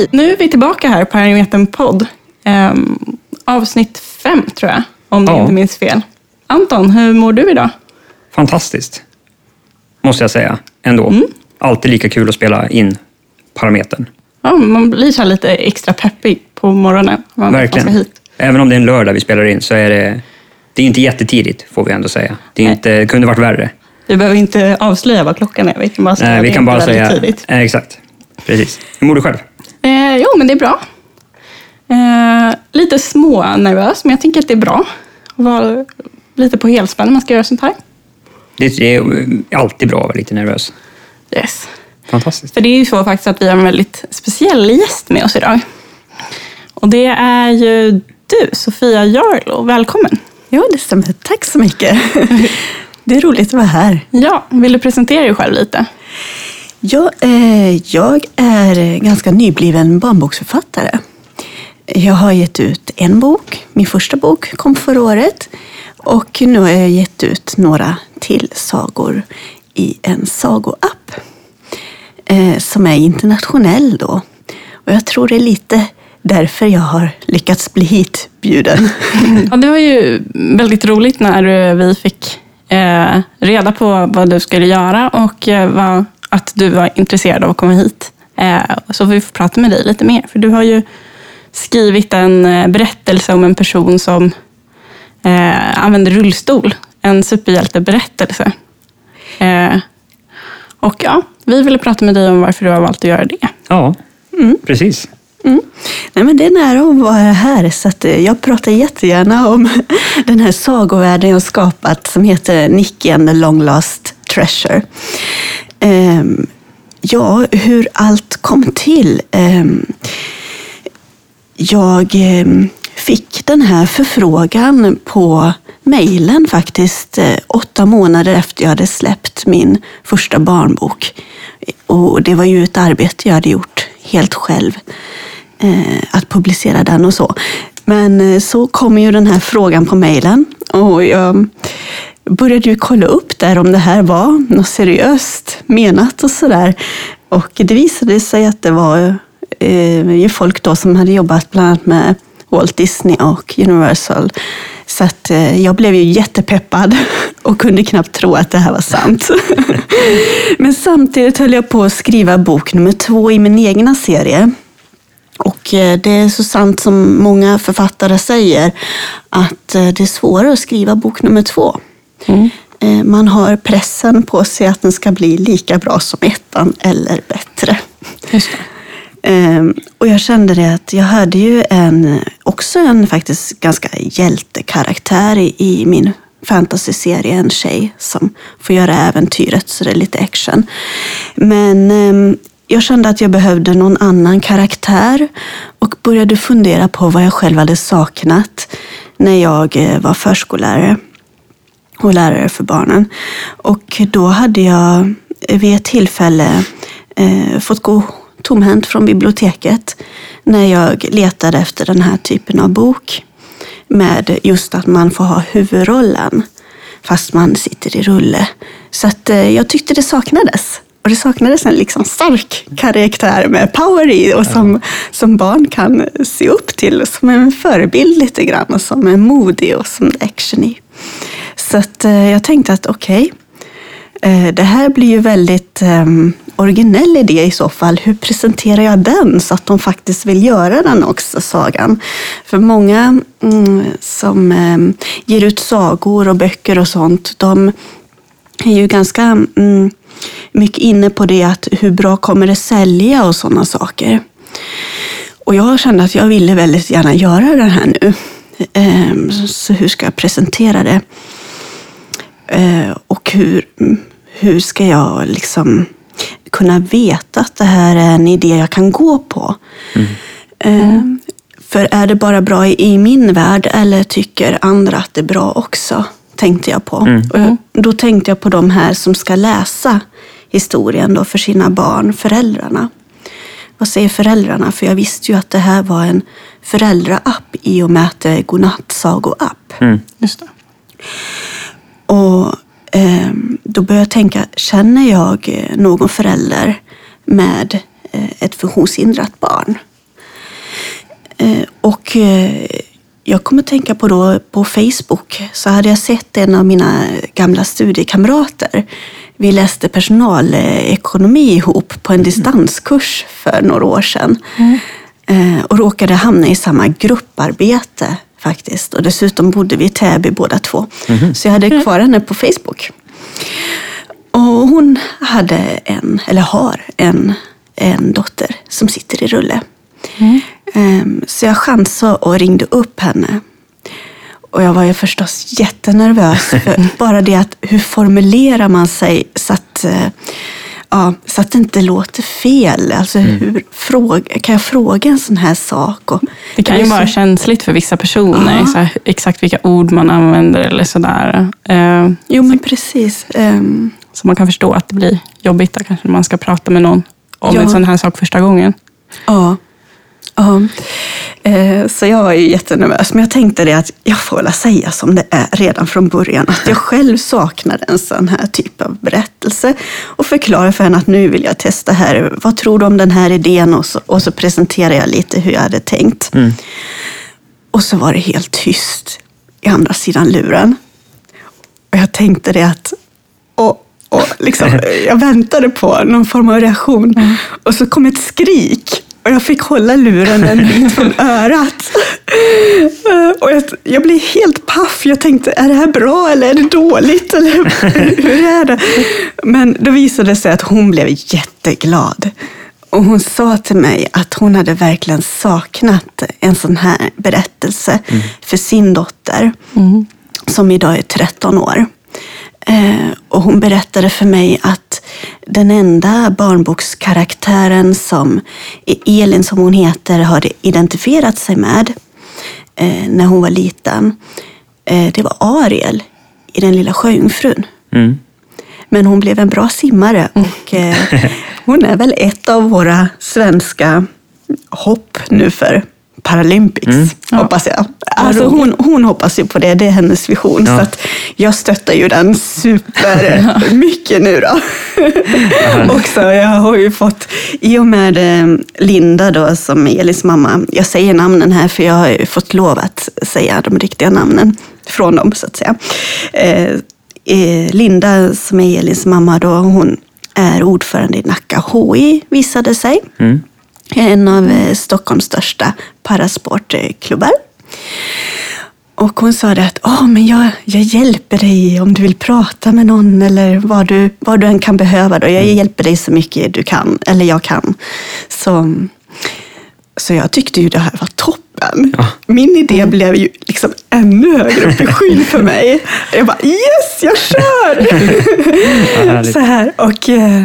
Hej! Nu är vi tillbaka här på Parametern podd. Ehm, avsnitt fem tror jag, om Ja. jag inte minns fel. Anton, hur mår du idag? Fantastiskt, måste jag säga. Ändå. Mm. Alltid lika kul att spela in parametern. Ja, man blir så lite extra peppig på morgonen. Man man Verkligen. hit. Även om det är en lördag vi spelar in så är det, det är inte jättetidigt, får vi ändå säga. Det, är inte, det kunde varit värre. Vi behöver inte avslöja vad klockan är. Vi kan bara säga Nej, att vi kan är bara säga... Tidigt. Exakt. Precis. Hur mår du själv? Eh, jo, men det är bra. Eh, lite små nervös, men jag tänker att det är bra. Vara lite på helspänn när man ska göra sånt här. Det det är alltid bra att vara lite nervös. Yes. Fantastiskt. För det är ju så faktiskt att vi har en väldigt speciell gäst med oss idag. Och det är ju du, Sofia Jarlo. Välkommen! Ja, det stämmer. Tack så mycket. Det är roligt att vara här. Ja, vill du presentera dig själv lite? Ja, eh, jag är ganska nybliven barnboksförfattare. Jag har gett ut en bok. Min första bok kom förra året. Och nu har jag gett ut några till sagor i en sagoapp. Eh, som är internationell då. Och jag tror det är lite därför jag har lyckats bli hitbjuden. Ja, det var ju väldigt roligt när vi fick eh, reda på vad du skulle göra och eh, vad, att du var intresserad av att komma hit. Eh, så vi får prata med dig lite mer. För du har ju skrivit en eh, berättelse om en person som eh, använder rullstol. En superhjälteberättelse. Och ja, vi ville prata med dig om varför du har valt att göra det. Ja, precis. Mm. Nej, men det är nära att vara här, så att jag pratar jättegärna om den här sagovärlden jag skapat som heter Nicky and the long lost treasure. Ehm, ja, hur allt kom till. Ehm, jag ehm, fick den här förfrågan på mejlen faktiskt eh, åtta månader efter jag hade släppt min första barnbok. Och det var ju ett arbete jag hade gjort helt själv eh, att publicera den och så. Men eh, så kom ju den här frågan på mejlen och jag började ju kolla upp där om det här var något seriöst menat och sådär. Och det visade sig att det var eh, folk då som hade jobbat bland annat med Walt Disney och Universal. Så att eh, jag blev ju jättepeppad och kunde knappt tro att det här var sant. Men samtidigt höll jag på att skriva bok nummer två i min egna serie. Och eh, det är så sant som många författare säger att eh, det är svårare att skriva bok nummer två. Eh, Man har pressen på sig att den ska bli lika bra som ettan eller bättre. Ehm, Och jag kände det att jag hade ju en, också en faktiskt ganska hjältekaraktär i, i min fantasyserie, en tjej som får göra äventyret, så det är lite action. Men ehm, jag kände att jag behövde någon annan karaktär och började fundera på vad jag själv hade saknat när jag eh, var förskollärare och lärare för barnen. Och då hade jag vid ett tillfälle eh, fått gå tomhänt från biblioteket när jag letade efter den här typen av bok. Med just att man får ha huvudrollen fast man sitter i rulle. Så att, eh, jag tyckte det saknades. Och det saknades en liksom stark karaktär med power i och som, som barn kan se upp till. Som en förebild lite grann och som är modig och som är action i. Så att, eh, jag tänkte att okej, eh, det här blir ju väldigt eh, originell idé i så fall. Hur presenterar jag den så att de faktiskt vill göra den också, sagan? För många mm, som eh, ger ut sagor och böcker och sånt, de är ju ganska mm, mycket inne på det att hur bra kommer det sälja och sådana saker. Och jag kände att jag ville väldigt gärna göra den här nu. Ehm, så hur ska jag presentera det? Eh, Och hur, hur ska jag liksom kunna veta att det här är en idé jag kan gå på? Ehm, För är det bara bra i, min värld eller tycker andra att det är bra också? Tänkte jag på. Och jag, då tänkte jag på de här som ska läsa historien då för sina barn, föräldrarna. Vad säger föräldrarna? För jag visste ju att det här var en föräldraapp i och med att det är godnattsagoapp. Just det. Och eh, då började jag tänka, känner jag eh, någon förälder med eh, ett funktionshindrat barn? Eh, och jag kommer tänka på då på Facebook så hade jag sett en av mina gamla studiekamrater. Vi läste personalekonomi ihop på en distanskurs för några år sedan. Eh, Och råkade hamna i samma grupparbete faktiskt. Och dessutom bodde vi i Täby båda två. Så jag hade kvar henne på Facebook. Och hon hade en, eller har en, en dotter som sitter i rulle. Ehm, Så jag chansade och ringde upp henne. Och jag var ju förstås jättenervös. För bara det att hur formulerar man sig så att, eh, ja, så att det inte låter fel. Alltså, hur fråga, kan jag fråga en sån här sak? Och, Det kan ju är så- vara känsligt för vissa personer, Ja. så exakt vilka ord man använder eller sådär. Eh, Jo, men precis. Ehm, Så man kan förstå att det blir jobbigt där kanske när man ska prata med någon om Ja. en sån här sak första gången. Ja. Ja. Eh, Så jag var ju jättenervös, men jag tänkte det att jag får väl säga som det är redan från början. Att jag själv saknade en sån här typ av berättelse och förklara för henne att nu vill jag testa här. Vad tror du om den här idén? Och så, och så presenterar jag lite hur jag hade tänkt. Och så var det helt tyst i andra sidan luren. Och jag tänkte det att och, och liksom, jag väntade på någon form av reaktion. Och så kom ett skrik. Och jag fick hålla luren en bit från örat. Och jag, jag blev helt paff. Jag tänkte, är det här bra eller är det dåligt? Eller hur är det? Men då visade det sig att hon blev jätteglad. Och hon sa till mig att hon hade verkligen saknat en sån här berättelse för sin dotter. Som idag är 13 år. Eh, och hon berättade för mig att den enda barnbokskaraktären som Elin, som hon heter, hade identifierat sig med eh, när hon var liten, eh, det var Ariel i Den lilla sjöjungfrun. Mm. Men hon blev en bra simmare och eh, hon är väl ett av våra svenska hopp nu för Paralympics, hoppas jag. Alltså hon, hon hoppas ju på det, det är hennes vision. Ja. Så att jag stöttar ju den super mycket nu då. Också, jag har ju fått, i och med eh, Linda då, som är Elis mamma, jag säger namnen här för jag har ju fått lov att säga de riktiga namnen från dem så att säga. Eh, eh, Linda som är Elins mamma då, hon är ordförande i Nacka HI visade sig. Mm. En av eh, Stockholms största parasportklubbar. Och hon sa det att Åh, men jag, jag hjälper dig om du vill prata med någon eller vad du, vad du än kan behöva. Då. Jag hjälper dig så mycket du kan, eller jag kan. Så, så jag tyckte ju det här var toppen. Ja. Min idé blev ju liksom ännu högre upp i skyn för mig. Jag bara yes, jag kör! Så här. Och eh,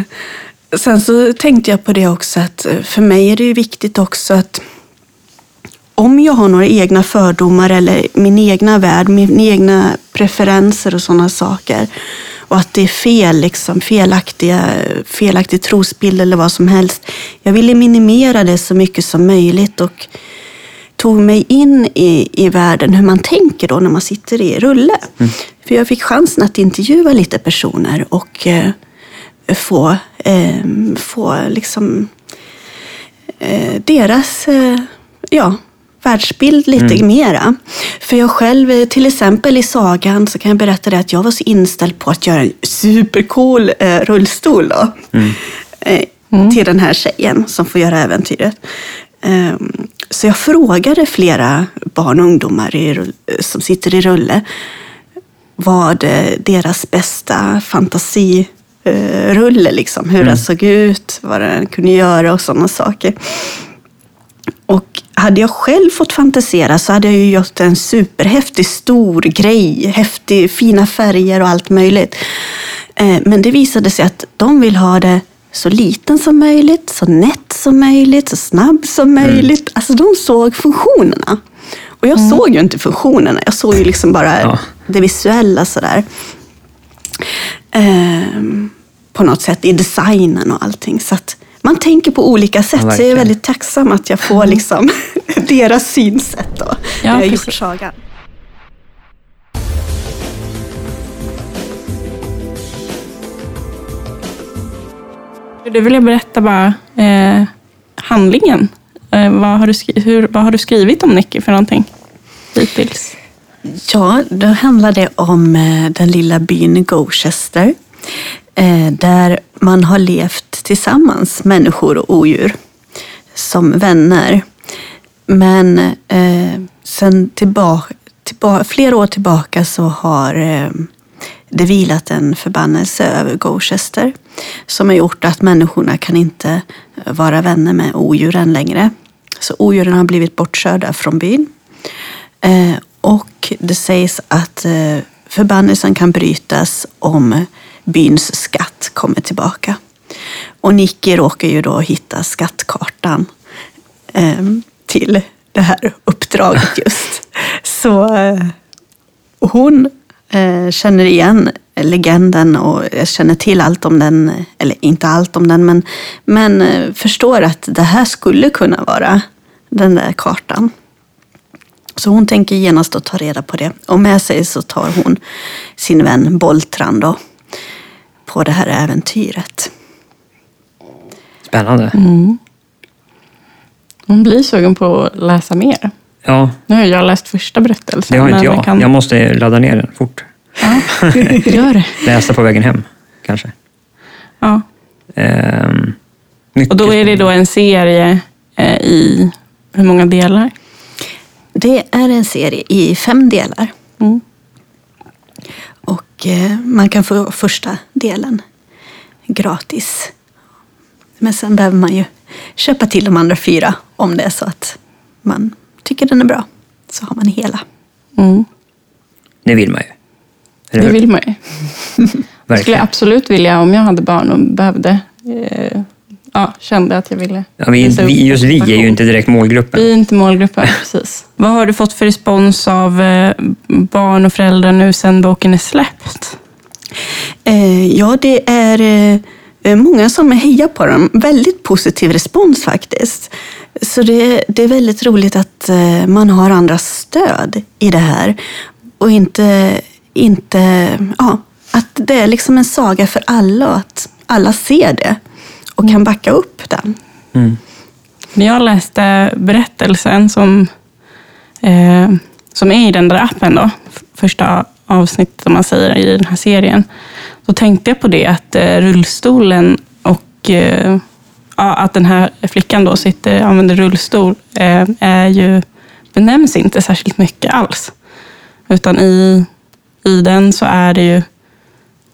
sen så tänkte jag på det också att eh, för mig är det ju viktigt också att om jag har några egna fördomar eller min egna värld, mina egna preferenser och sådana saker och att det är fel, liksom, felaktiga, felaktig trosbild eller vad som helst. Jag ville minimera det så mycket som möjligt och tog mig in i, i världen, hur man tänker då när man sitter i rulle. För jag fick chansen att intervjua lite personer och eh, få, eh, få liksom eh, deras eh, ja, världsbild lite mera. För jag själv, eh, till exempel i sagan, så kan jag berätta det att jag var så inställd på att göra en supercool eh, rullstol då, eh, till den här tjejen som får göra äventyret. Ehm, så jag frågade flera barn och ungdomar i, som sitter i rulle vad eh, deras bästa fantasirulle, liksom, hur den såg ut, vad den kunde göra och sådana saker. Och hade jag själv fått fantisera så hade jag ju gjort en superhäftig stor grej, häftig, fina färger och allt möjligt. Eh, Men det visade sig att de vill ha det så liten som möjligt, så nätt som möjligt, så snabb som möjligt. Alltså de såg funktionerna. Och jag såg ju inte funktionerna, jag såg ju liksom bara Ja. det visuella sådär. Ehm, på något sätt i designen och allting. Så att man tänker på olika sätt. så jag är väldigt tacksam att jag får liksom deras synsätt då. Ja, har gjort sagan. Du vill jag berätta bara eh, handlingen eh, vad, har du skri- hur, vad har du skrivit om Nicky för någonting hittills? Ja, då handlar det om eh, den lilla byn Gloucester. Eh, där man har levt tillsammans, människor och odjur, som vänner. Men eh, sen tillbaka, tillbaka, flera år tillbaka så har eh, det vilat en förbannelse över Gloucester som har gjort att människorna kan inte eh, vara vänner med odjuren längre. Så odjuren har blivit bortkörda från byn. Eh, och det sägs att eh, förbannelsen kan brytas om byns skatt kommer tillbaka. Och Nicky råkar ju då hitta skattkartan eh, till det här uppdraget just. Så eh, hon eh, känner igen legenden och känner till allt om den, eller inte allt om den, men, men eh, förstår att det här skulle kunna vara den där kartan. Så hon tänker genast att ta reda på det. Och med sig så tar hon sin vän Boltran då, på det här äventyret. Spännande. Hon blir sugen på att läsa mer. Ja, Nu har jag läst första berättelsen. det har inte men jag. Kan... Jag måste ladda ner den fort. Ja, gör det. Läsa på vägen hem, kanske. Ja. Ehm, Och då är det då en serie eh, i hur många delar? Det är en serie i fem delar. Mm. Och eh, man kan få första delen gratis. Men sen behöver man ju köpa till de andra fyra om det är så att man tycker den är bra. Så har man hela. Mm. Det vill man ju. Eller Det hur? vill man ju. skulle jag absolut vilja om jag hade barn och behövde. Eh, ja, kände att jag ville. Ja, vi, vi, just vi är ju inte direkt målgruppen. Vi är inte målgruppen, precis. Vad har du fått för respons av eh, barn och föräldrar nu sedan boken är släppt? Eh, ja, det är eh, många som hejar på den. Väldigt positiv respons faktiskt. Så det, det är väldigt roligt att eh, man har andras stöd i det här. Och inte, inte ja, att det är liksom en saga för alla och att alla ser det och kan backa upp den. Mm. När jag läste berättelsen som, eh, som är i den där appen, då, första avsnittet om man säger i den här serien, då tänkte jag på det att eh, rullstolen och eh, ja, att den här flickan då sitter, använder rullstol eh, är ju, benämns inte särskilt mycket alls. Utan i, i den så är det ju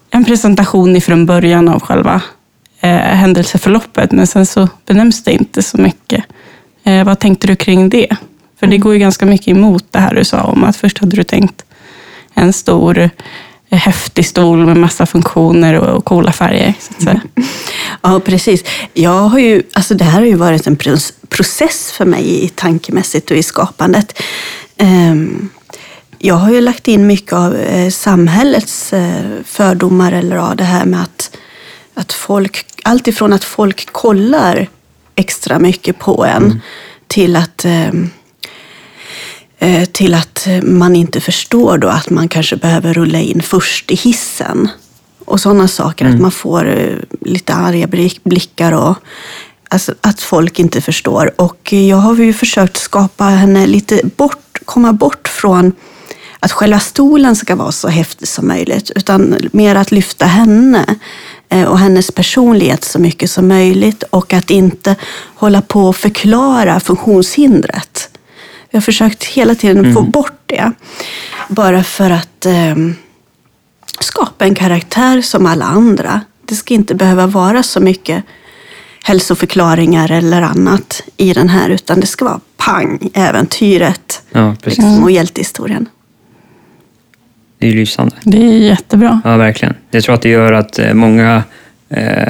en presentation ifrån början av själva eh, händelseförloppet, men sen så benämns det inte så mycket. Eh, vad tänkte du kring det? För det går ju ganska mycket emot det här du sa om att först hade du tänkt en stor eh, häftig stol med massa funktioner och, coola färger. Så att säga. Ja, precis. Jag har ju, alltså det här har ju varit en process för mig i tankemässigt och i skapandet. Ehm, Jag har ju lagt in mycket av eh, samhällets eh, fördomar eller ja, det här med att, att folk, allt ifrån att folk kollar extra mycket på en till att ehm, eh, till att man inte förstår då att man kanske behöver rulla in först i hissen. Och sådana saker, att man får eh, lite arga blick- blickar och alltså, att folk inte förstår. Och jag har ju försökt skapa henne lite bort, komma bort från att själva stolen ska vara så häftig som möjligt, utan mer att lyfta henne och hennes personlighet så mycket som möjligt och att inte hålla på och förklara funktionshindret. Jag har försökt hela tiden få bort det. Bara för att eh, skapa en karaktär som alla andra. Det ska inte behöva vara så mycket hälsoförklaringar eller annat i den här, utan det ska vara pang, äventyret Ja, liksom, och hjältehistorien. Det är lysande. Det är jättebra. Ja, verkligen. Jag tror att det gör att eh, många eh,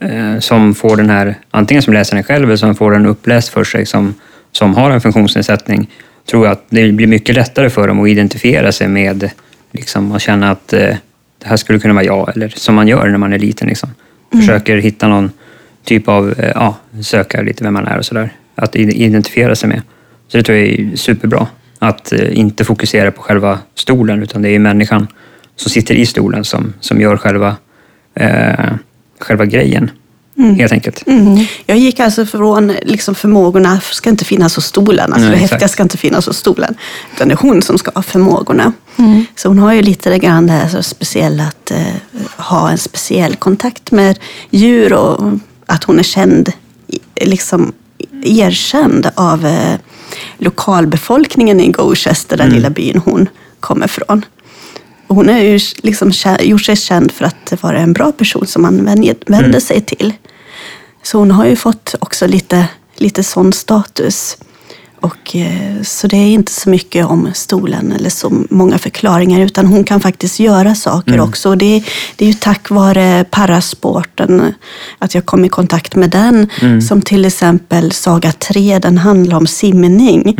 eh, som får den här, antingen som läser den själv eller som får den uppläst för sig som, som har en funktionsnedsättning, tror jag att det blir mycket lättare för dem att identifiera sig med liksom, och känna att eh, det här skulle kunna vara jag, eller som man gör när man är liten. Liksom. Försöker hitta någon typ av, eh, ja, söka lite vem man är och sådär. Att identifiera sig med. Så det tror jag är superbra. Att eh, inte fokusera på själva stolen, utan det är människan som sitter i stolen som, som gör själva, eh, själva grejen. helt enkelt. Mm. Jag gick alltså från liksom förmågorna ska inte finnas hos stolen, alltså Nej, det häftiga ska inte finnas hos stolen. Utan det är hon som ska ha förmågorna. Så hon har ju lite det grann det här så speciella att eh, ha en speciell kontakt med djur och att hon är känd, liksom erkänd av eh, lokalbefolkningen i Gloucester, den lilla byn hon kommer från. Och hon har ju liksom gjort sig känd för att vara en bra person som man vän- vänder sig till. Så hon har ju fått också lite, lite sån status. Och, eh, så det är inte så mycket om stolen eller så många förklaringar utan hon kan faktiskt göra saker också. Och det, det är ju tack vare parasporten att jag kom i kontakt med den. Som till exempel Saga 3, den handlar om simning.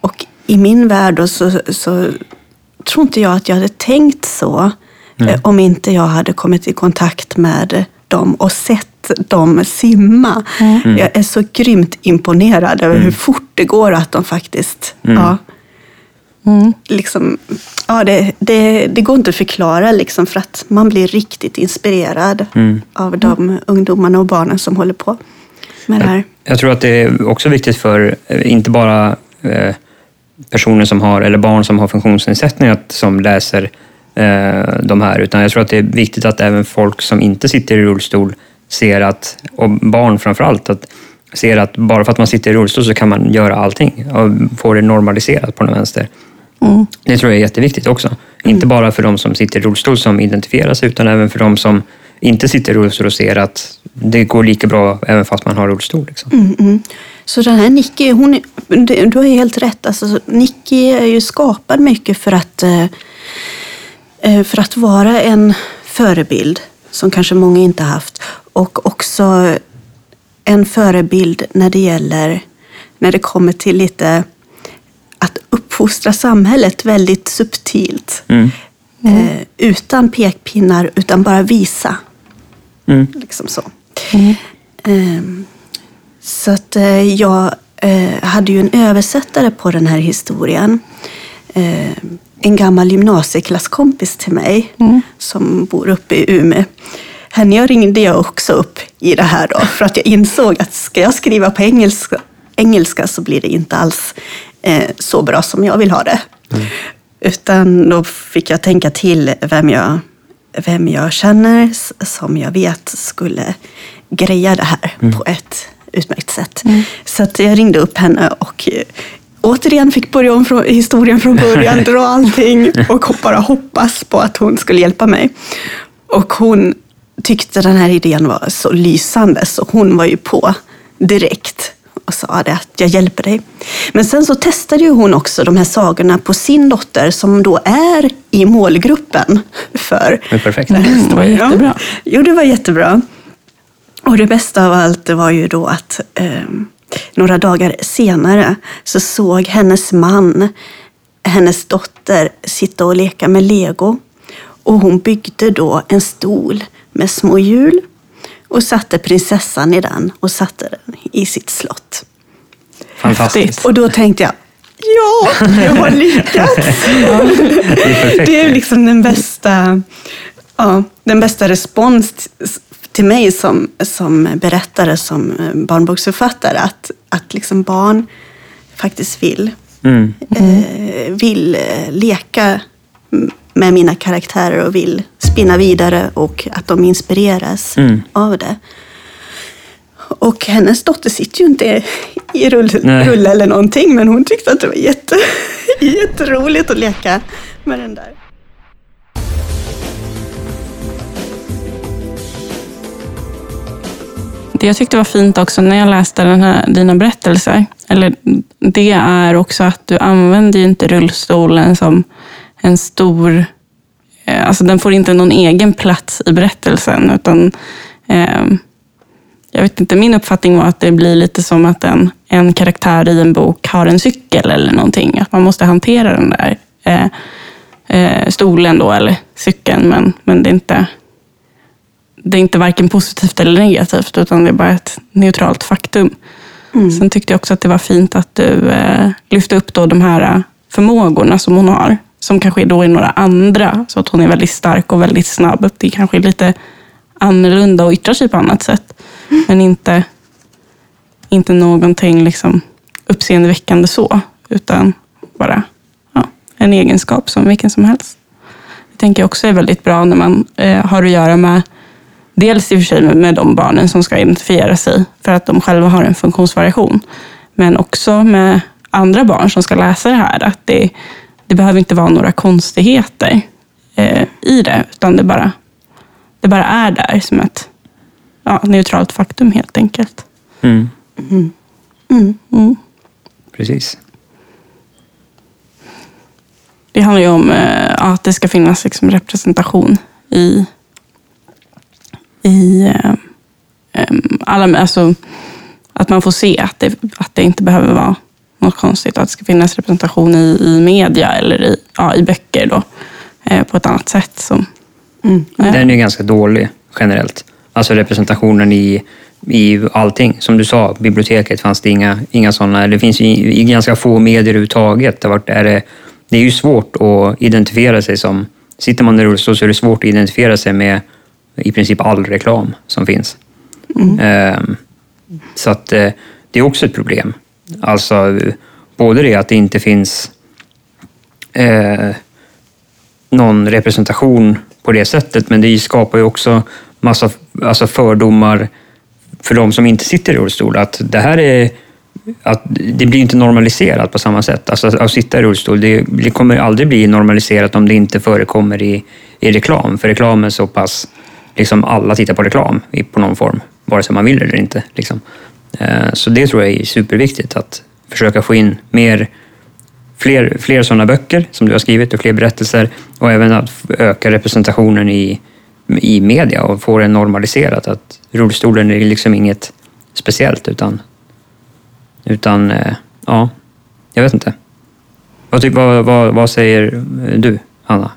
Och i min värld så, så tror inte jag att jag hade tänkt så eh, om inte jag hade kommit i kontakt med dem och sett dem simma. Jag är så grymt imponerad över hur fort det går att de faktiskt... Ja, liksom, ja, det, det, det går inte att förklara liksom, för att man blir riktigt inspirerad av de ungdomarna och barnen som håller på med det här. Jag tror att det är också viktigt för, eh, inte bara eh, personer som har, eller barn som har funktionsnedsättning att, som läser de här, utan jag tror att det är viktigt att även folk som inte sitter i rullstol ser att, och barn framför allt, att ser att bara för att man sitter i rullstol så kan man göra allting och få det normaliserat på den vänster. Det tror jag är jätteviktigt också. Inte bara för de som sitter i rullstol som identifierar sig, utan även för de som inte sitter i rullstol och ser att det går lika bra även fast man har rullstol. Liksom. Mm, mm. Så den här Nicky, hon, du har helt rätt. Alltså, Nicky är ju skapad mycket för att, eh, eh, för att vara en förebild som kanske många inte haft. Och också en förebild när det gäller, när det kommer till lite att uppfostra samhället väldigt subtilt. Mm. Eh, utan pekpinnar, utan bara visa. Mm. Liksom så. Ehm, så att eh, jag eh, hade ju en översättare på den här historien. En gammal gymnasieklasskompis till mig som bor uppe i Umeå. Henne ringde jag också upp i det här då, för att jag insåg att ska jag skriva på engelska, engelska så blir det inte alls eh, så bra som jag vill ha det. Utan då fick jag tänka till vem jag, vem jag känner som jag vet skulle greja det här på ett utmärkt sätt. Så att jag ringde upp henne och återigen fick börja om från, historien från början, dra allting och bara hoppas på att hon skulle hjälpa mig. Och hon tyckte den här idén var så lysande så hon var ju på direkt och sa det att jag hjälper dig. Men sen så testade ju hon också de här sagorna på sin dotter som då är i målgruppen för Det perfekt. Mm, det var jättebra. Jo, det var jättebra. Och det bästa av allt var ju då att eh, några dagar senare så såg hennes man hennes dotter sitta och leka med lego. Och hon byggde då en stol med små hjul och satte prinsessan i den och satte den i sitt slott. Fantastiskt. Och då tänkte jag, ja, jag har lyckats. Det är. Det är liksom den bästa, ja, den bästa respons till mig som, som berättare, som eh, barnboksförfattare. Att, att liksom barn faktiskt vill, Mm. eh, vill eh, leka med mina karaktärer och vill spinna vidare och att de inspireras Mm. av det. Och hennes dotter sitter ju inte i rull, Nej. rulle eller någonting, men hon tyckte att det var jätte, jätteroligt att leka med den där. Det jag tyckte var fint också när jag läste den här, dina berättelser, eller det är också att du använder ju inte rullstolen som en stor... Eh, alltså den får inte någon egen plats i berättelsen, utan eh, jag vet inte, min uppfattning var att det blir lite som att en, en karaktär i en bok har en cykel eller någonting. Att man måste hantera den där eh, eh, stolen då, eller cykeln, men, men det är inte det är inte varken positivt eller negativt, utan det är bara ett neutralt faktum. Sen tyckte jag också att det var fint att du eh, lyfte upp då de här eh, förmågorna som hon har, som kanske då är några andra, så att hon är väldigt stark och väldigt snabb. Det kanske är lite annorlunda och yttrar sig på annat sätt. Men inte, inte någonting liksom uppseendeväckande så, utan bara ja, en egenskap som vilken som helst. Det tänker jag också är väldigt bra när man eh, har att göra med Dels i och för sig med, med de barnen som ska identifiera sig för att de själva har en funktionsvariation. Men också med andra barn som ska läsa det här. Att det, det behöver inte vara några konstigheter eh, i det, utan det bara, det bara är där som ett ja, neutralt faktum helt enkelt. Mm. Mm. Mm. Precis. Det handlar ju om eh, att det ska finnas liksom, representation i, i eh, alla, alltså, att man får se att det, att det inte behöver vara något konstigt. Att det ska finnas representation i, i media eller i, ja, i böcker då, eh, på ett annat sätt. Som, Mm. ja. Den är ju ganska dålig generellt. Alltså representationen i, i allting. Som du sa, biblioteket fanns det inga, inga sådana. Det finns ju i, i ganska få medier överhuvudtaget. Det, varit- är det, det är ju svårt att identifiera sig som... Sitter man i rullstol så är det svårt att identifiera sig med i princip all reklam som finns. Ehm, så att eh, det är också ett problem. Alltså, både det att det inte finns eh, någon representation på det sättet, men det skapar ju också massa alltså fördomar för de som inte sitter i rullstol. Att det här är att det blir inte normaliserat på samma sätt. Alltså att sitta i rullstol, det, det kommer aldrig bli normaliserat om det inte förekommer i, i reklam. För reklam är så pass, liksom alla tittar på reklam i, på någon form, vare sig man vill eller inte. Liksom. Eh, Så det tror jag är superviktigt, att försöka få in mer fler, fler sådana böcker som du har skrivit och fler berättelser och även att öka representationen i, i media och få det normaliserat. Att rullstolen är liksom inget speciellt utan, utan eh, ja, jag vet inte. Vad, typ, vad, vad, vad säger du, Hanna?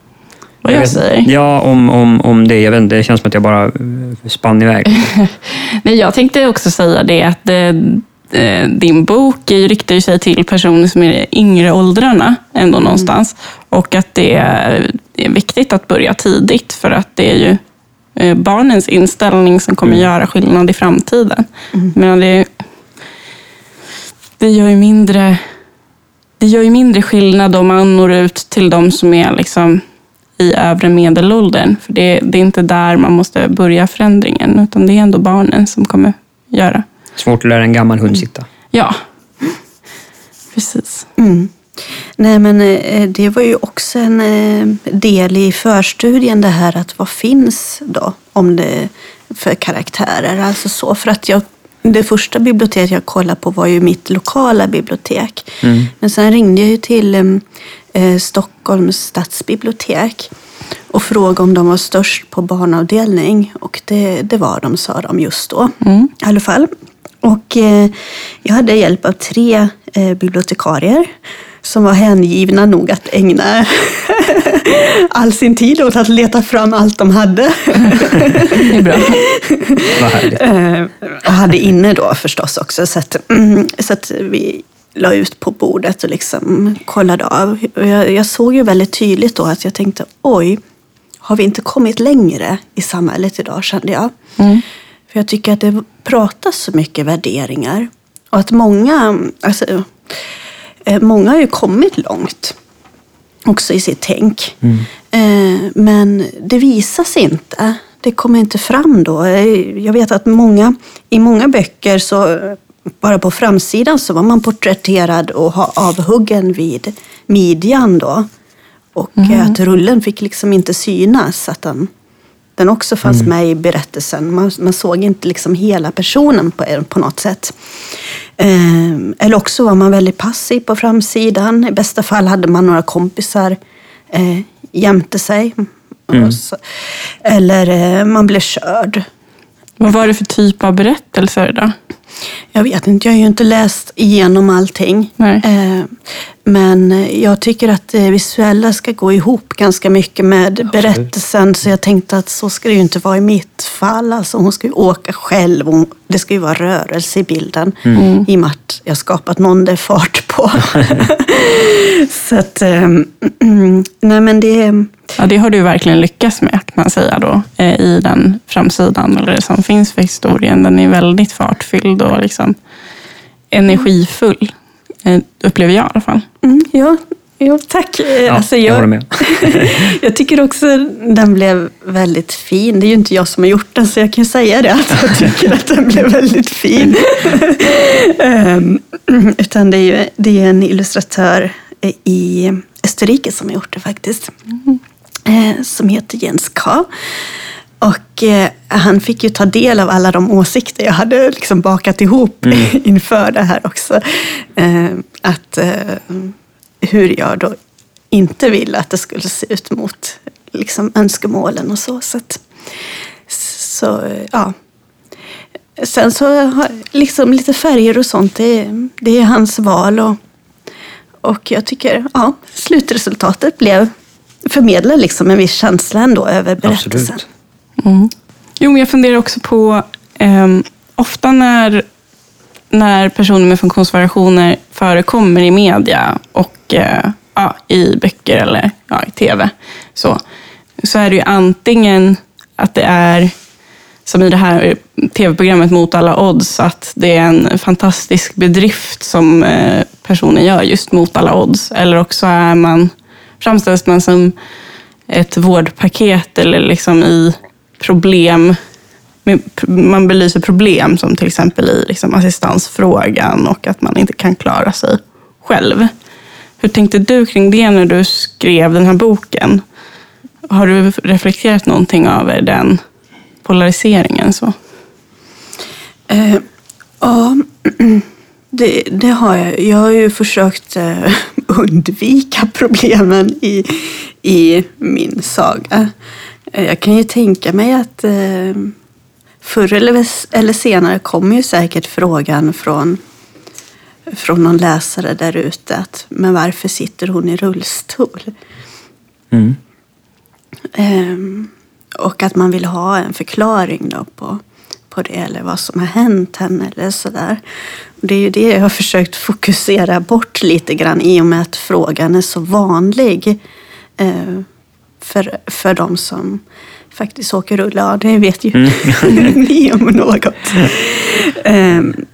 Vad jag vet- säger? Ja, om, om, om det. Jag vet inte, det känns som att jag bara eh, spann iväg. Nej, jag tänkte också säga det att eh, eh, din bok riktar sig till personer som är i yngre åldrarna ändå någonstans. Och att det är viktigt att börja tidigt för att det är ju eh, barnens inställning som kommer göra skillnad i framtiden. Men det, det gör ju mindre det gör ju mindre skillnad om man når ut till de som är liksom i övre medelåldern. För det, det är inte där man måste börja förändringen, utan det är ändå barnen som kommer göra. Svårt att lära en gammal hund sitta. Ja, precis. Mm. Nej, men eh, det var ju också en eh, del i förstudien det här att vad finns då om det för karaktärer. Alltså så, för att jag, det första biblioteket jag kollade på var ju mitt lokala bibliotek. Mm. Men sen ringde jag till eh, eh, Stockholms stadsbibliotek och frågade om de var störst på barnavdelning. Och det, det var de, sa de just då. Mm. I alla fall. Och eh, jag hade hjälp av tre eh, bibliotekarier som var hängivna nog att ägna all sin tid åt att leta fram allt de hade. Det är bra. Vad härligt. Eh, och hade inne då förstås också. Så att, mm, så att vi la ut på bordet och liksom kollade av. Jag, jag såg ju väldigt tydligt då att jag tänkte oj, har vi inte kommit längre i samhället idag kände jag. Mm. För jag tycker att det pratas så mycket värderingar. Och att många, alltså, eh, många har ju kommit långt. Också i sitt tänk. Eh, Men det visas inte. Det kommer inte fram då. Eh, Jag vet att många, i många böcker så bara på framsidan så var man porträtterad och ha avhuggen vid midjan då. Och eh, att rullen fick liksom inte synas. Att den, den också fanns med i berättelsen. Man, man såg inte liksom hela personen på, på något sätt. Eh, eller också var man väldigt passiv på framsidan. I bästa fall hade man några kompisar eh, jämte sig. Och så, eller eh, man blev körd. Vad var det för typ av berättelser då? Jag vet inte, jag har ju inte läst igenom allting. Nej. Eh, Men jag tycker att det visuella ska gå ihop ganska mycket med berättelsen. Så jag tänkte att så ska det ju inte vara i mitt fall. Alltså hon ska ju åka själv. och Det ska ju vara rörelse i bilden. I och med att jag skapat någon det är fart på. så att, eh, nej men det, Ja, det har du verkligen lyckats med, kan man säga då, eh, i den framsidan eller det som finns för historien. Den är väldigt fartfylld och liksom energifull, eh, upplever jag i alla fall. Mm, ja, jo, tack. Ja, alltså, jag jag, håller med. jag tycker också den blev väldigt fin. Det är ju inte jag som har gjort den, så jag kan ju säga det, att jag tycker att den blev väldigt fin. Ehm, utan det är ju det är en illustratör i Österrike som har gjort det faktiskt. Eh, som heter Jens K. Och eh, han fick ju ta del av alla de åsikter jag hade liksom bakat ihop inför det här också. Eh, att eh, hur jag då inte ville att det skulle se ut mot liksom, önskemålen och så. Så, att, så eh, ja. Sen så liksom lite färger och sånt, det, det är hans val. Och, och jag tycker ja, slutresultatet blev förmedlar liksom en viss känsla ändå över berättelsen. Mm. Jo, men jag funderar också på, ehm, ofta när, när personer med funktionsvariationer förekommer i media och eh, ja, i böcker eller ja, i tv, så, så är det ju antingen att det är, som i det här tv-programmet Mot alla odds, att det är en fantastisk bedrift som eh, personen gör just mot alla odds. Eller också är man, framställs man som ett vårdpaket eller liksom i problem. Man belyser problem som till exempel i liksom assistansfrågan och att man inte kan klara sig själv. Hur tänkte du kring det när du skrev den här boken? Har du reflekterat någonting över den polariseringen? Så? Eh, ja, det, det har jag. Jag har ju försökt eh, undvika problemen i, i min saga. Eh, Jag kan ju tänka mig att eh, förr eller, eller senare kommer ju säkert frågan från, från någon läsare där ute att men varför sitter hon i rullstol? Mm. Ehm, och att man vill ha en förklaring då på, på det eller vad som har hänt henne eller sådär. Det är ju det jag har försökt fokusera bort lite grann i och med att frågan är så vanlig eh, för, för de som faktiskt åker rulla. Det vet ju ni om något. Ehm,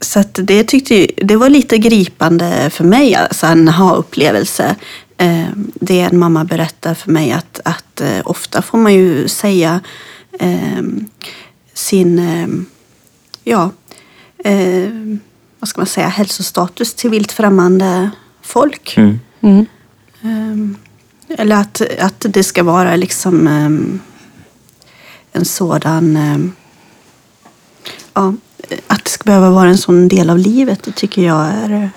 så det tyckte ju, det var lite gripande för mig, alltså en ha-upplevelse. Eh, Det en mamma berättar för mig att, att eh, ofta får man ju säga eh, sin, eh, ja, eh, vad ska man säga, hälsostatus till vilt främmande folk. Mm. Mm. Eh, Eller att, att det ska vara liksom eh, en sådan... eh, Ja, att det ska behöva vara en sån del av livet, det tycker jag är...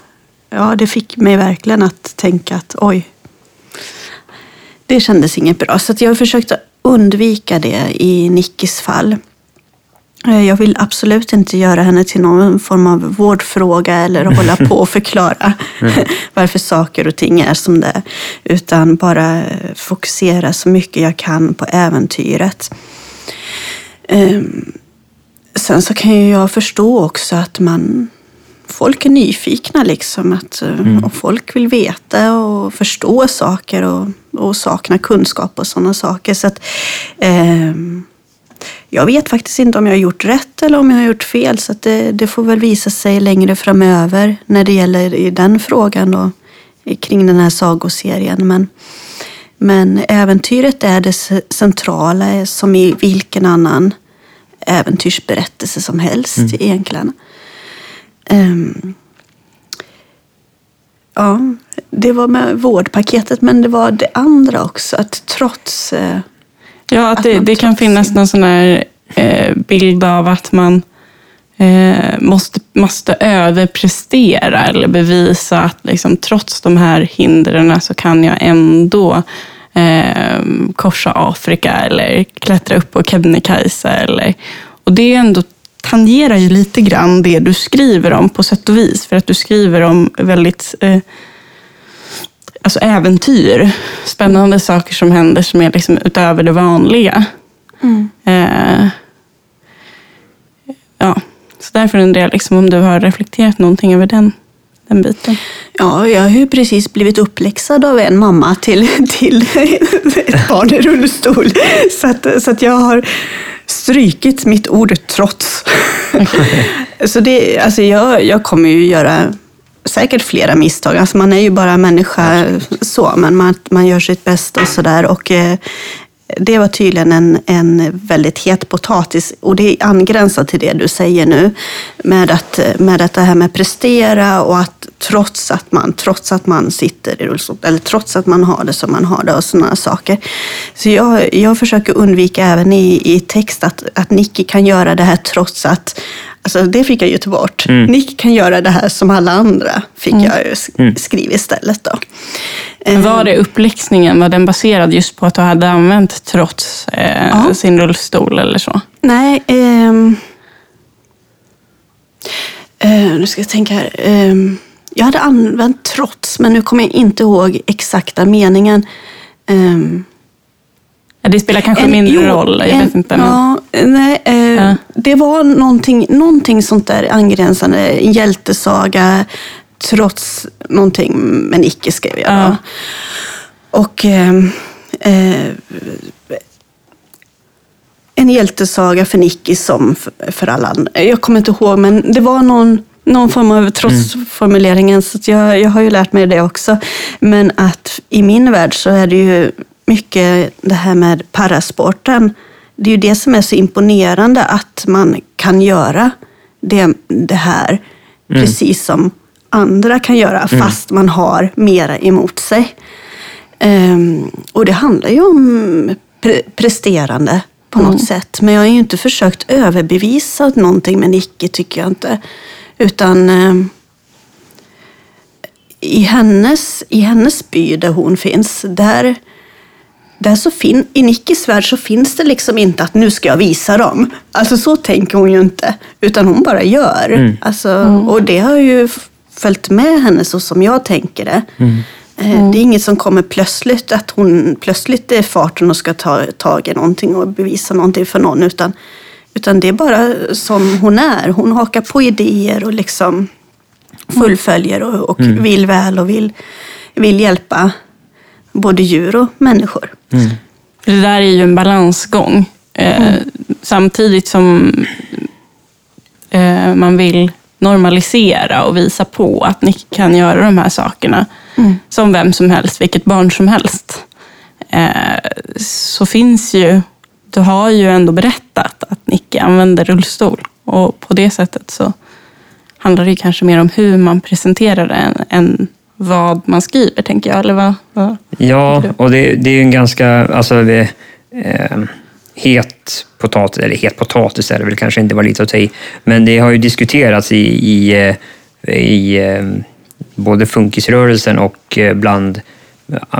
Ja, det fick mig verkligen att tänka att oj, det kändes inget bra. Så att jag har försökt undvika det i Nickis fall. Eh, Jag vill absolut inte göra henne till någon form av vårdfråga eller hålla på och förklara varför saker och ting är som det är. Utan bara eh, fokusera så mycket jag kan på äventyret. Ehm, Sen så kan ju jag förstå också att man folk är nyfikna liksom. Att, eh, och folk vill veta och förstå saker och, och sakna kunskap och sådana saker. Så att, ehm, jag vet faktiskt inte om jag har gjort rätt eller om jag har gjort fel. Så det, det får väl visa sig längre framöver när det gäller i den frågan då, kring den här sagoserien. Men, men äventyret är det centrala eh, som i vilken annan äventyrsberättelse som helst egentligen. Ehm, ja, det var med vårdpaketet men det var det andra också. Att trots... eh, Ja, att Att det, kan finnas någon sån här eh, bild av att man eh, måste, måste överprestera eller bevisa att liksom, trots de här hindren så kan jag ändå eh, korsa Afrika eller klättra upp på Kebnekaise. Eller, och det är ändå tangerar ju lite grann det du skriver om på sätt och vis. För att du skriver om väldigt eh, alltså äventyr. Spännande saker som händer som är liksom utöver det vanliga. Eh, ja, så därför undrar jag liksom om du har reflekterat någonting över den, den biten. Ja, jag har ju precis blivit uppläxad av en mamma till, till ett barn i rullstol. Så att, så att jag har strykit mitt ord trots. så det, alltså jag, jag kommer ju göra säkert flera misstag. Alltså man är ju bara människa så, men man, man gör sitt bästa och sådär. Och eh, det var tydligen en, en väldigt het potatis och det angränsar till det du säger nu med, att, med att det här med prestera och att trots att man, trots att man sitter i rullstol eller trots att man har det som man har det och sådana saker. Så jag, jag försöker undvika även i, i text att, att Nicky kan göra det här trots att Alltså det fick jag ju ta bort. Mm. Nick kan göra det här som alla andra, fick mm. jag mm. skriva istället. Då. Men var det uppläxningen, var den baserad just på att du hade använt trots eh, ja. sin rullstol eller så? Nej, ehm, eh, nu ska jag tänka här. Eh, jag hade använt trots, men nu kommer jag inte ihåg exakta meningen. Det spelar kanske en, mindre jo, roll. Jag en, vet inte. Ja, nej, eh, ja. Det var någonting, någonting sånt där angränsande, en hjältesaga trots någonting, men icke skrev jag. Ja. Och eh, eh, en hjältesaga för Nicky som för, för alla andra. Jag kommer inte ihåg, men det var någon någon form av trotsformuleringen, mm. så jag, jag har ju lärt mig det också. Men att i min värld så är det ju mycket det här med parasporten. Det är ju det som är så imponerande, att man kan göra det, det här mm. precis som andra kan göra, mm. fast man har mera emot sig. Um, och det handlar ju om pre presterande på mm. något sätt. Men jag har ju inte försökt överbevisa någonting med Nicke, tycker jag inte. Utan um, i, hennes, i hennes by där hon finns, där där så fin I Nickis värld så finns det liksom inte att nu ska jag visa dem. Alltså så tänker hon ju inte. Utan hon bara gör. Mm. Alltså, mm. Och det har ju följt med henne så som jag tänker det. Mm. Eh, det är inget som kommer plötsligt, att hon plötsligt är farten och ska ta tag i någonting och bevisa någonting för någon. Utan, utan det är bara som hon är. Hon hakar på idéer och liksom fullföljer och, och mm. vill väl och vill, vill hjälpa både djur och människor. Mm. Det där är ju en balansgång. Eh, mm. Samtidigt som eh, man vill normalisera och visa på att ni kan göra de här sakerna mm. som vem som helst, vilket barn som helst. Eh, så finns ju, du har ju ändå berättat att Nicke använder rullstol och på det sättet så handlar det kanske mer om hur man presenterar det än, än vad man skriver, tänker jag. Eller vad, vad ja, och det, det är ju en ganska alltså, det, eh, het potatis, eller het potatis är det väl kanske inte, var lite att ta i. Men det har ju diskuterats i, i, eh, i eh, både funkisrörelsen och eh, bland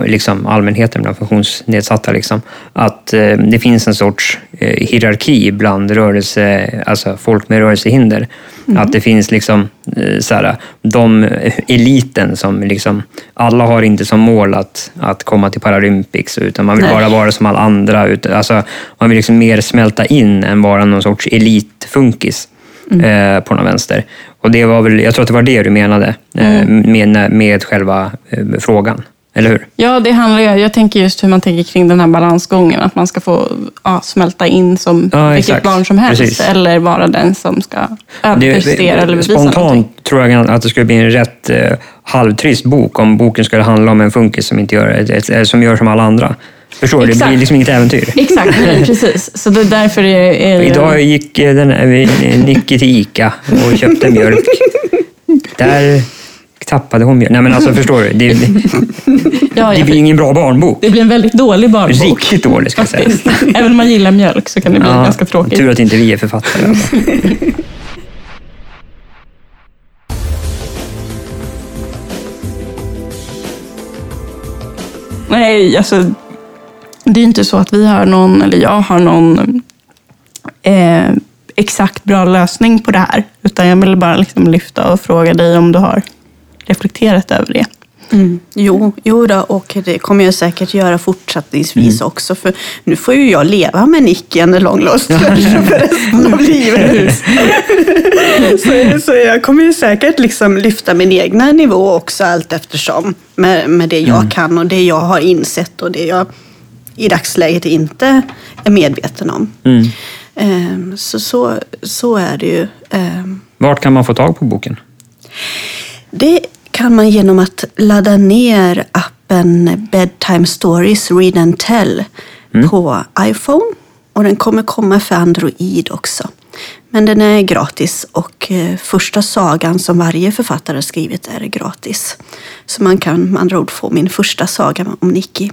liksom allmänheten, bland funktionsnedsatta, liksom, att eh, det finns en sorts eh, hierarki bland rörelse, alltså folk med rörelsehinder. Mm. Att det finns liksom, eh, så de eliten som liksom, alla har inte som mål att, att komma till Paralympics, utan man vill Nej. bara vara som alla andra. Alltså, man vill liksom mer smälta in än vara någon sorts elitfunkis. Mm. Eh, på någon vänster. Och det var väl, jag tror att det var det du menade eh, mm. med, med själva eh, frågan. Eller hur? Ja, det handlar ju, jag tänker just hur man tänker kring den här balansgången. Att man ska få ja, smälta in som ja, vilket exakt. barn som helst. Precis. Eller vara den som ska överprestera eller bevisa Spontant någonting. tror jag att det skulle bli en rätt eh, halvtrist bok om boken skulle handla om en funkis som, inte gör, som gör som alla andra. Förstår du? Det blir liksom inget äventyr. Exakt, precis. Så det är därför det är... Idag gick eh, den, Nicky till Ica och köpte mjölk. Där tappade hon. Nej men alltså förstår du? Det, ja, det blir ingen bra barnbok. Det blir en väldigt dålig barnbok. Riktigt dålig ska jag säga. Även om man gillar mjölk så kan det bli ja, ganska tråkigt. Tur att inte vi är författare. Alltså. Nej, alltså det är inte så att vi har någon, eller jag har någon eh, exakt bra lösning på det här. Utan jag vill bara liksom lyfta och fråga dig om du har reflekterat över det. Mm. Jo, jo då, och det kommer jag säkert göra fortsättningsvis också. För nu får ju jag leva med the long lost för resten av livet. så, så jag kommer ju säkert liksom lyfta min egna nivå också allt eftersom. Med, med det jag kan och det jag har insett och det jag i dagsläget inte är medveten om. Mm. Ehm, så, så, så är det ju. Ehm, Vart kan man få tag på boken? Det kan man genom att ladda ner appen Bedtime Stories Read and Tell på iPhone. Och den kommer komma för Android också. Men den är gratis och eh, första sagan som varje författare har skrivit är gratis. Så man kan med andra ord få min första saga om Nicky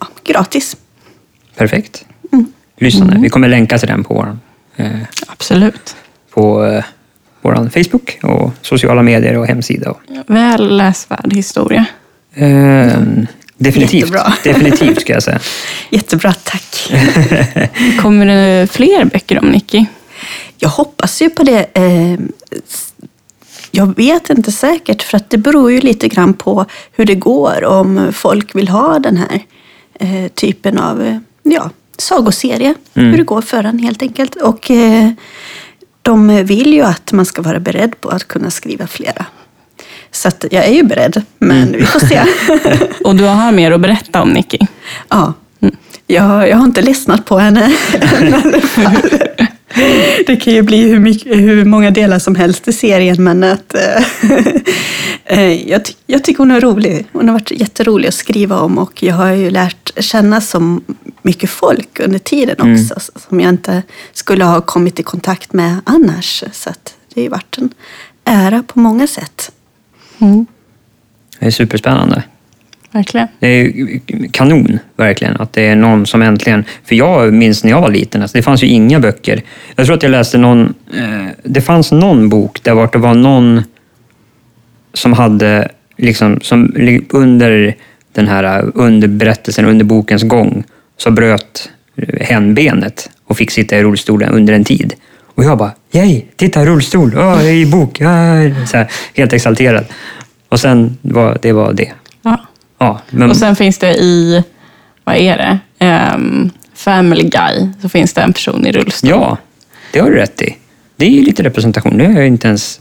ja, gratis. Perfekt. Lyssnande. Vi kommer länka till den på vår, eh, Absolut. på eh, vår Facebook och sociala medier och hemsida. Och, Väl läsvärd historia. eh, definitivt. Jättebra. definitivt ska jag säga. Jättebra, tack. Kommer det fler böcker om Nicky? Jag hoppas ju på det. Eh, Jag vet inte säkert, för att det beror ju lite grann på hur det går. Om folk vill ha den här eh, typen av ja, sagoserie. Hur det går för en helt enkelt. Och eh, de vill ju att man ska vara beredd på att kunna skriva flera. Så jag är ju beredd, men vi får se. Och du har mer att berätta om Nicky. Ja. Jag, jag har inte lyssnat på henne än. Det kan ju bli hur, mycket, hur många delar som helst i serien, men att, eh, jag, ty, jag tycker hon är rolig. Hon har varit jätterolig att skriva om och jag har ju lärt känna så mycket folk under tiden också, som jag inte skulle ha kommit i kontakt med annars. Så det har ju varit en ära på många sätt. Det är superspännande. Verkligen. Det är kanon, verkligen. Att det är någon som äntligen... För jag minns när jag var liten, alltså det fanns ju inga böcker. Jag tror att jag läste någon... Eh, det fanns någon bok där vart det var någon som hade, liksom, som under den här eh, under berättelsen, under bokens gång, så bröt hen benet och fick sitta i rullstolen under en tid. Och jag bara, yay, titta rullstol, oh, i bok, oh. så här, helt exalterad. Och sen var det var det. Ja. Men, Och sen finns det i, vad är det? Ehm, Family Guy, så finns det en person i rullstol. ja, det har du rätt i. Det är ju lite representation, det har jag inte ens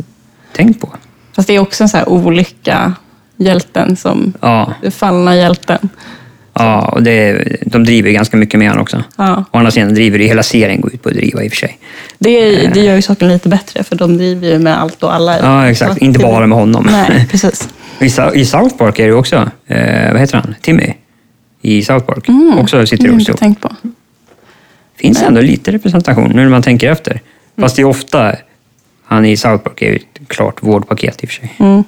tänkt på. Fast det är också en så här olycka, hjälten som, Ja, fallna hjälten. ja och det, de driver ganska mycket med honom också. Ja. Å andra sidan driver det hela serien går ut på att driva i och för sig. Det, det gör ju saken lite bättre, för de driver ju med allt och alla. Ja, exakt. Inte bara med honom. Nej, precis. I, Sou- I South Park är det också, eh, vad heter han? Timmy? I South Park. Också sitter i Det rullstol. tänkt på. finns ändå lite representation nu när man tänker efter. Fast det är ofta, han i South Park är ju ett klart vårdpaket i och för sig. Mm.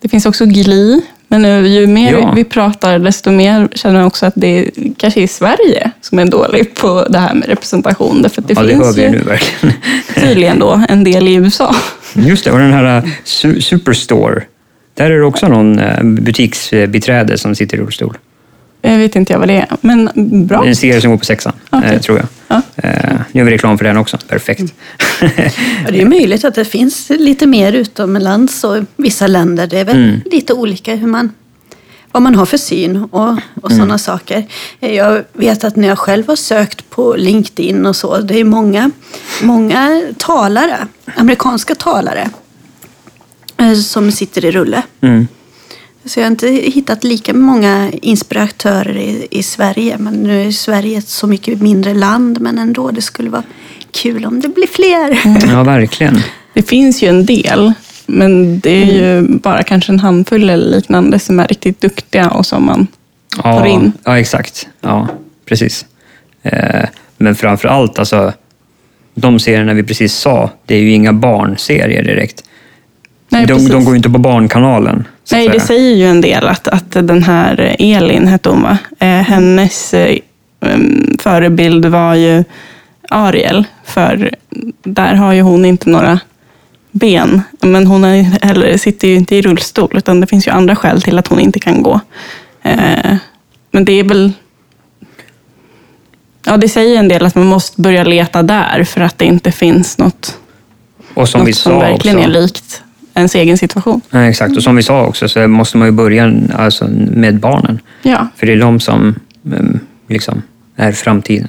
Det finns också Glee, men nu, ju mer Ja. vi pratar, desto mer känner jag också att det är, kanske är Sverige som är dålig på det här med representation. Därför att det ja, det finns vi ju nu verkligen. tydligen då en del i USA. Just det, och den här su- Superstore. Där är det också någon uh, butiksbiträde som sitter i rullstol. Jag vet inte jag vad det är, men bra. En serie som går på sexan, eh, tror jag. Ja. Eh, nu gör vi reklam för den också. Perfekt. Ja, det är möjligt att det finns lite mer utomlands och vissa länder. Det är väl Mm. lite olika hur man, vad man har för syn och, och sådana saker. Jag vet att när jag själv har sökt på LinkedIn och så, det är många, många talare, amerikanska talare, eh, som sitter i rulle. Mm. Så jag har inte hittat lika många inspiratörer i, i Sverige. Men nu är Sverige ett så mycket mindre land. Men ändå, det skulle vara kul om det blir fler. Ja, verkligen. Det finns ju en del, men det är ju bara kanske en handfull eller liknande som är riktigt duktiga och som man tar Ja, in. ja exakt. Ja, precis. Eh, men framför allt, alltså, de serierna vi precis sa, det är ju inga barnserier direkt. Nej, de, precis. de går ju inte på Barnkanalen. Nej, det säger ju en del att, att den här Elin, hette hon va? Eh, hennes eh, em, förebild var ju Ariel. För där har ju hon inte några ben. Men hon är, heller, sitter ju inte i rullstol, utan det finns ju andra skäl till att hon inte kan gå. Eh, men det är väl... Ja, det säger en del att man måste börja leta där för att det inte finns något, Och som vi något som sa verkligen också, är likt ens egen situation. Ja, exakt, och som vi sa också så måste man ju börja alltså, med barnen. Ja, För det är de som mm, liksom, är framtiden.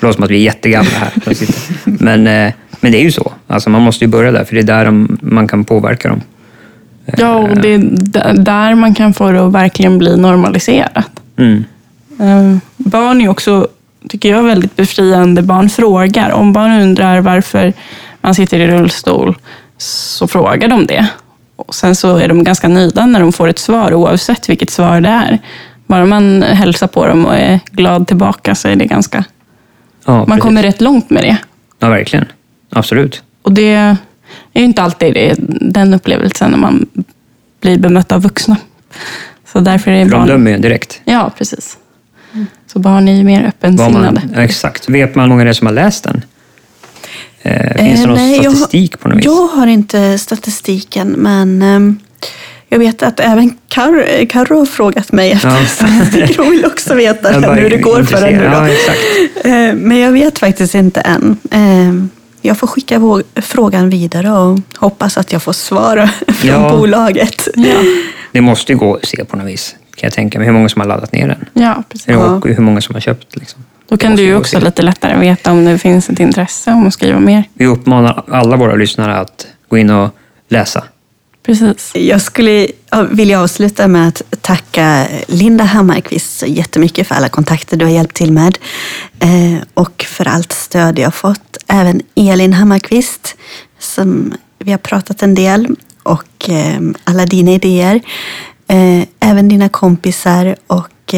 Det låter som att vi är jättegamla här. Men, eh, men det är ju så. Alltså, man måste ju börja där, för det är där de, man kan påverka dem. ja och det är där man kan få det att verkligen bli normaliserat. Mm. Eh, Barn är också, tycker jag, väldigt befriande. Barn frågar. Om barn undrar varför man sitter i rullstol så frågar de det. Och sen så är de ganska nöjda när de får ett svar oavsett vilket svar det är. Bara man hälsar på dem och är glad tillbaka så är det ganska... Ja, Man kommer rätt långt med det. Ja, verkligen. Absolut. Och det är ju inte alltid det, den upplevelsen när man blir bemött av vuxna. Så därför är För de barn... dömer ju direkt. Ja, precis. Så barn är ju mer öppensinnade. man, exakt. Vet man hur många det är som har läst den? Eh, finns det Eh, någon nej, jag- statistik på något vis? Jag har inte statistiken, men ehm, jag vet att även Kar- Karro har frågat mig efter Ja. Hon vill också veta Jag hur det går för henne. Ja. Eh, Men jag vet faktiskt inte än. Eh, Jag får skicka frågan vidare och hoppas att jag får svar från Ja. bolaget. Ja, Det måste ju gå att se på något vis, kan jag tänka mig. Hur många som har laddat ner den. ja precis. Och hur många som har köpt. Liksom. Då kan du ju också lite lättare veta om det finns ett intresse om att skriva mer. Vi uppmanar alla våra lyssnare att gå in och läsa. Precis. Jag skulle ja, vilja avsluta med att tacka Linda Hammarkvist så jättemycket för alla kontakter du har hjälpt till med eh, och för allt stöd jag har fått. Även Elin Hammarkvist som vi har pratat en del och eh, alla dina idéer. Eh, även dina kompisar och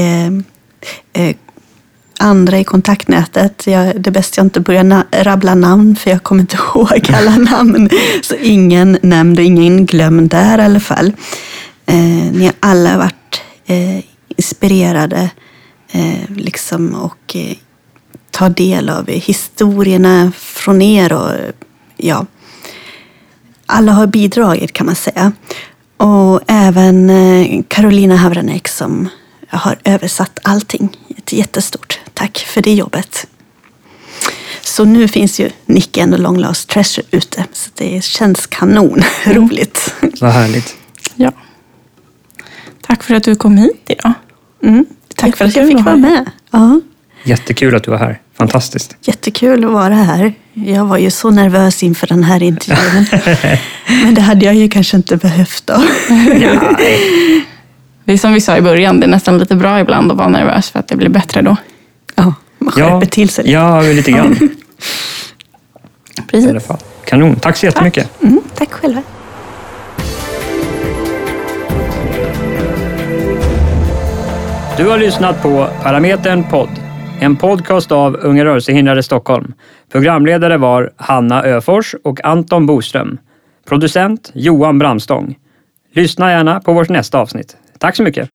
andra i kontaktnätet. Jag, det är bäst jag inte börjar na- rabbla namn för jag kommer inte ihåg alla namn. Så ingen nämnd och ingen glömd där i alla fall. Eh, ni har alla varit eh, inspirerade eh, liksom, och eh, ta del av historierna från er. Och, ja, alla har bidragit kan man säga. Och även eh, Carolina Havranek som har översatt allting. Ett jättestort tack för det jobbet. Så nu finns ju Nicky and the Long Lost Treasure ute. Så det känns kanon. Roligt. Vad härligt. Ja. Tack för att du kom hit idag. Mm. Tack för att jag fick vara med. Ja, Jättekul att du var här. Fantastiskt. jättekul att vara här. Jag var ju så nervös inför den här intervjun. Men det hade jag ju kanske inte behövt då. Det är som vi sa i början, det är nästan lite bra ibland att vara nervös för att det blir bättre då. Ja, man skärper till sig lite. Ja, lite grann. I alla Precis. fall. Kanon. Tack så jättemycket. Mm, tack själva. Du har lyssnat på Parametern podd. En podcast av Unga rörelsehindrade Stockholm. Programledare var Hanna Öfors och Anton Boström. Producent Johan Bramstång. Lyssna gärna på vårt nästa avsnitt. Tack så mycket.